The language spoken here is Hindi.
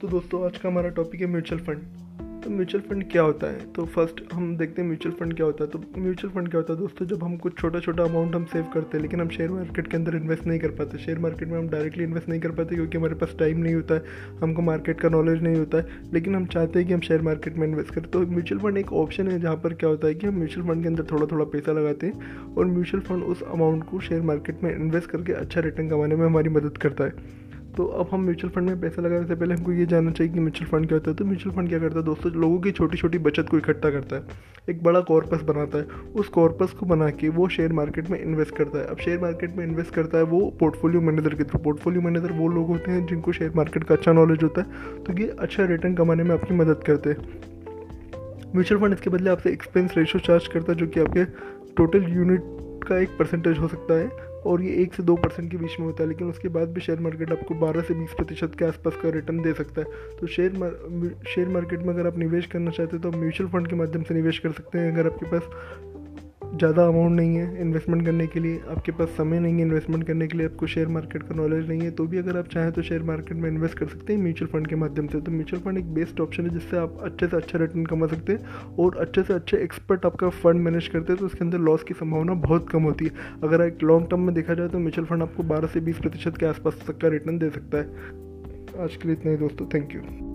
दोस्तों, आज का हमारा टॉपिक है म्यूचुअल फंड तो म्यूचुअल फंड क्या होता है? तो फ़र्स्ट हम देखते हैं म्यूचुअल फंड क्या होता है। तो म्यूचुअल फंड क्या होता है दोस्तों? जब हम कुछ छोटा छोटा अमाउंट हम सेव करते हैं, लेकिन हम शेयर मार्केट के अंदर इन्वेस्ट नहीं कर पाते। शेयर मार्केट में हम डायरेक्टली इन्वेस्ट नहीं कर पाते क्योंकि हमारे पास टाइम नहीं होता है, हमको मार्केट का नॉलेज नहीं होता है। लेकिन हम चाहते हैं कि हम शेयर मार्केट में इन्वेस्ट करें। तो म्यूचुअल फंड एक ऑप्शन है जहाँ पर क्या होता है कि हम म्यूचुअल फंड के अंदर थोड़ा थोड़ा पैसा लगाते हैं और म्यूचुअल फंड उस अमाउंट को शेयर मार्केट में इन्वेस्ट करके अच्छा रिटर्न कमाने में हमारी मदद करता है। तो अब हम म्यूचुअल फंड में पैसा लगाने से पहले हमको ये जानना चाहिए कि म्यूचुअल फंड क्या होता है। तो म्यूचुअल फंड क्या करता है दोस्तों? लोगों की छोटी छोटी बचत को इकट्ठा करता है। एक बड़ा कॉर्पस बनाता है। उस कॉर्पस को बना के वो शेयर मार्केट में इन्वेस्ट करता है। अब शेयर मार्केट में इन्वेस्ट करता है वो पोर्टफोलियो मैनेजर के थ्रू पोर्टफोलियो मैनेजर वो लोग होते हैं जिनको शेयर मार्केट का अच्छा नॉलेज होता है। तो ये अच्छा रिटर्न कमाने में आपकी मदद करते हैं। म्यूचुअल फंड इसके बदले आपसे एक्सपेंस रेशो चार्ज करता है जो कि आपके टोटल यूनिट का एक परसेंटेज हो सकता है और ये एक से दो परसेंट के बीच में होता है, लेकिन उसके बाद भी शेयर मार्केट आपको बारह से बीस प्रतिशत के आसपास का रिटर्न दे सकता है। तो शेयर शेयर मार्केट में अगर आप निवेश करना चाहते हैं तो आप म्यूचुअल फंड के माध्यम से निवेश कर सकते हैं। अगर आपके पास ज़्यादा अमाउंट नहीं है इन्वेस्टमेंट करने के लिए, आपके पास समय नहीं है इन्वेस्टमेंट करने के लिए, आपको शेयर मार्केट का नॉलेज नहीं है तो भी अगर आप चाहें तो शेयर मार्केट में इन्वेस्ट कर सकते हैं म्यूचुअल फंड के माध्यम से। तो म्यूचुअल फंड एक बेस्ट ऑप्शन है जिससे आप अच्छे से अच्छा रिटर्न कमा सकते हैं और अच्छे से अच्छे एक्सपर्ट आपका फंड मैनेज करते हैं तो उसके अंदर लॉस की संभावना बहुत कम होती है। अगर एक लॉन्ग टर्म में देखा जाए तो म्यूचुअल फंड आपको बारह से बीस प्रतिशत के आसपास तक का रिटर्न दे सकता है। आज के लिए इतना ही दोस्तों थैंक यू